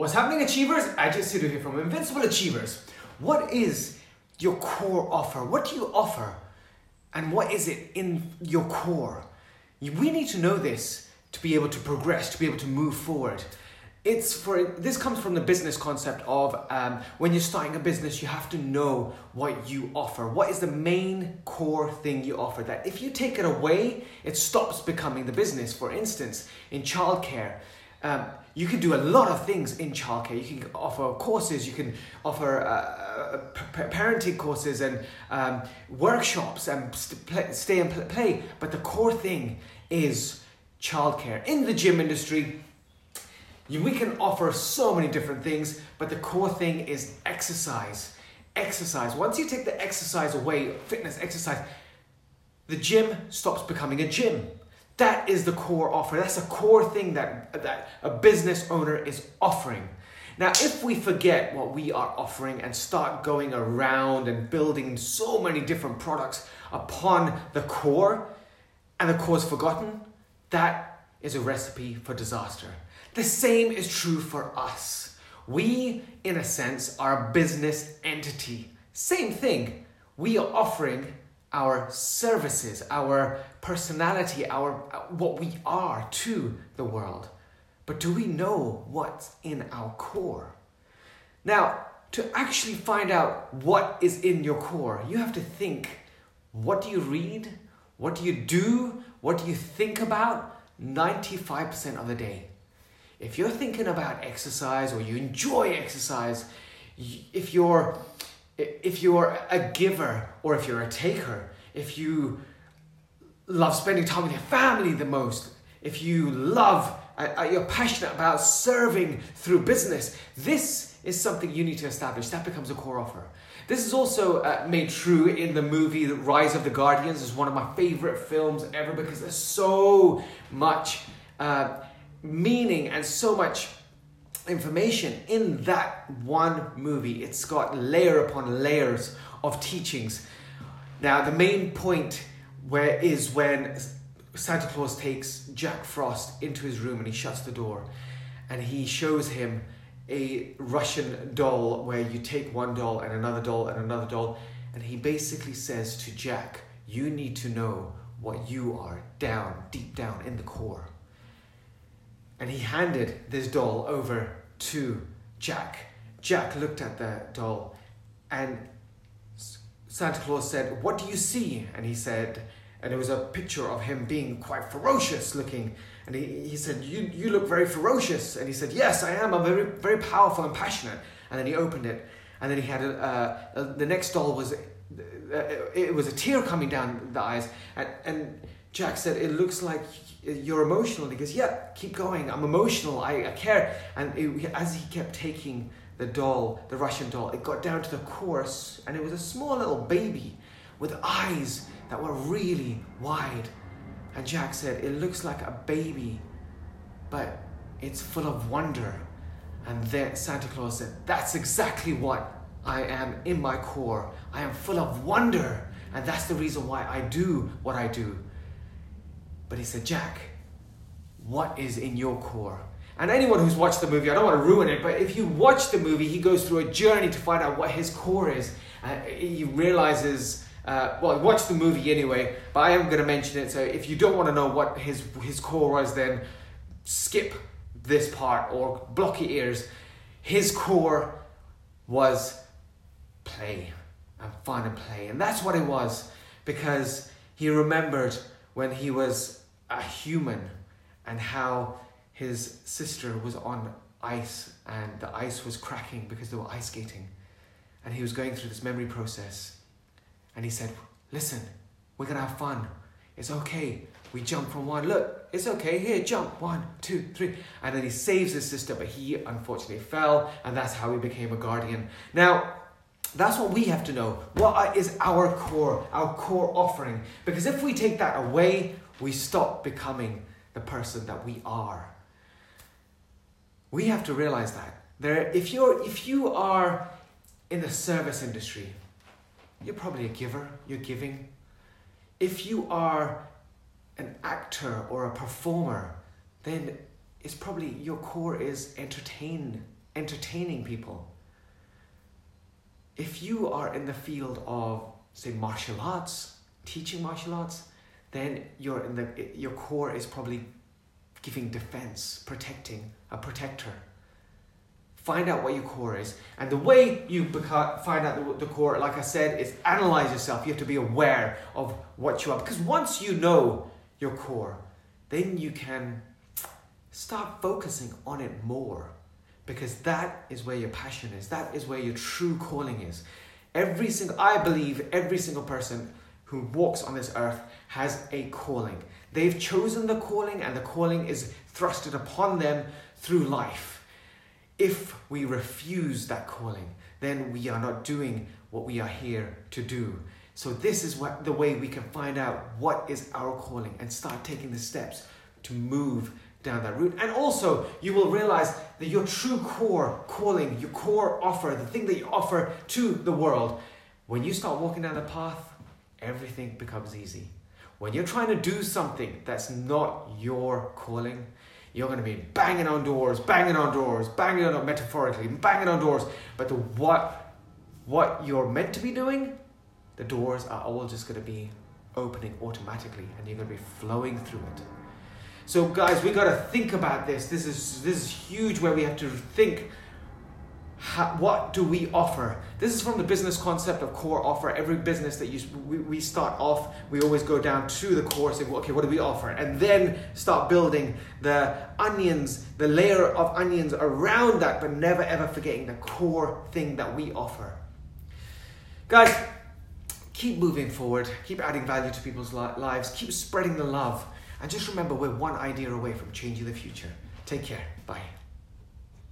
What's happening, Achievers? Ajit Sidhu here from Invincible Achievers. What is your core offer? What do you offer? And what is it in your core? We need to know this to be able to progress, to be able to move forward. It's for this comes from the business concept of um, when you're starting a business, you have to know what you offer. What is the main core thing you offer? That if you take it away, it stops becoming the business. For instance, in childcare, um, you can do a lot of things in childcare. You can offer courses, you can offer uh, parenting courses and um, workshops and st- stay and play. But the core thing is childcare. In the gym industry, we can offer so many different things, but the core thing is exercise. Exercise. Once you take the exercise away, fitness, exercise, the gym stops becoming a gym. That is the core offer. That's a core thing that, that a business owner is offering. Now, if we forget what we are offering and start going around and building so many different products upon the core, and the core is forgotten, that is a recipe for disaster. The same is true for us. We, in a sense, are a business entity. Same thing. We are offering our services, our personality, our what we are to the world. But do we know what's in our core? Now, to actually find out what is in your core, you have to think what do you read? What do you do? What do you think about 95% of the day? if you're thinking about exercise or you enjoy exercise, if you're if you're a giver or if you're a taker, if you love spending time with your family the most, if you love, uh, uh, you're passionate about serving through business, this is something you need to establish. That becomes a core offer. This is also uh, made true in the movie Rise of the Guardians. is one of my favorite films ever because there's so much uh, meaning and so much information in that one movie. It's got layer upon layers of teachings. Now, the main point where is when Santa Claus takes Jack Frost into his room and he shuts the door and he shows him a Russian doll where you take one doll and another doll and another doll and he basically says to Jack, you need to know what you are down, deep down in the core and he handed this doll over to Jack. Jack looked at the doll and Santa Claus said, What do you see? And he said, and it was a picture of him being quite ferocious looking. And he, he said, you, you look very ferocious. And he said, Yes, I am. I'm very, very powerful and passionate. And then he opened it. And then he had a, uh, the next doll was, uh, it was a tear coming down the eyes. And, and Jack said, It looks like you're emotional. And he goes, Yeah, keep going. I'm emotional. I, I care. And it, as he kept taking the doll, the Russian doll, it got down to the course, and it was a small little baby with eyes that were really wide. And Jack said, It looks like a baby, but it's full of wonder. And then Santa Claus said, That's exactly what I am in my core. I am full of wonder. And that's the reason why I do what I do. But he said, Jack, what is in your core? And anyone who's watched the movie, I don't want to ruin it, but if you watch the movie, he goes through a journey to find out what his core is. Uh, he realizes, uh, well, watch the movie anyway, but I am going to mention it. So if you don't want to know what his, his core was, then skip this part or block your ears. His core was play and fun and play. And that's what it was because he remembered when he was a human and how his sister was on ice and the ice was cracking because they were ice skating. And he was going through this memory process. And he said, Listen, we're gonna have fun. It's okay. We jump from one. Look, it's okay. Here, jump. One, two, three. And then he saves his sister, but he unfortunately fell, and that's how he became a guardian. Now, that's what we have to know. What is our core, our core offering? Because if we take that away, we stop becoming the person that we are. We have to realize that. There, if, you're, if you are in the service industry, you're probably a giver, you're giving. If you are an actor or a performer, then it's probably your core is entertain, entertaining people. If you are in the field of, say, martial arts, teaching martial arts, then you're in the your core is probably giving defense, protecting, a protector. Find out what your core is. And the way you find out the, the core, like I said, is analyze yourself. You have to be aware of what you are. Because once you know your core, then you can start focusing on it more. Because that is where your passion is. That is where your true calling is. Every single, I believe every single person who walks on this earth has a calling. They've chosen the calling, and the calling is thrusted upon them through life. If we refuse that calling, then we are not doing what we are here to do. So, this is what, the way we can find out what is our calling and start taking the steps to move down that route. And also, you will realize that your true core calling, your core offer, the thing that you offer to the world, when you start walking down the path, everything becomes easy. When you're trying to do something that's not your calling, you're going to be banging on doors, banging on doors, banging on metaphorically, banging on doors. But the what what you're meant to be doing, the doors are all just going to be opening automatically, and you're going to be flowing through it. So, guys, we got to think about this. This is this is huge. Where we have to think how, what do we offer? This is from the business concept of core offer. Every business that you we, we start off, we always go down to the core, say, okay, what do we offer? And then start building the onions, the layer of onions around that, but never ever forgetting the core thing that we offer. Guys, keep moving forward, keep adding value to people's lives, keep spreading the love, and just remember we're one idea away from changing the future. Take care. Bye.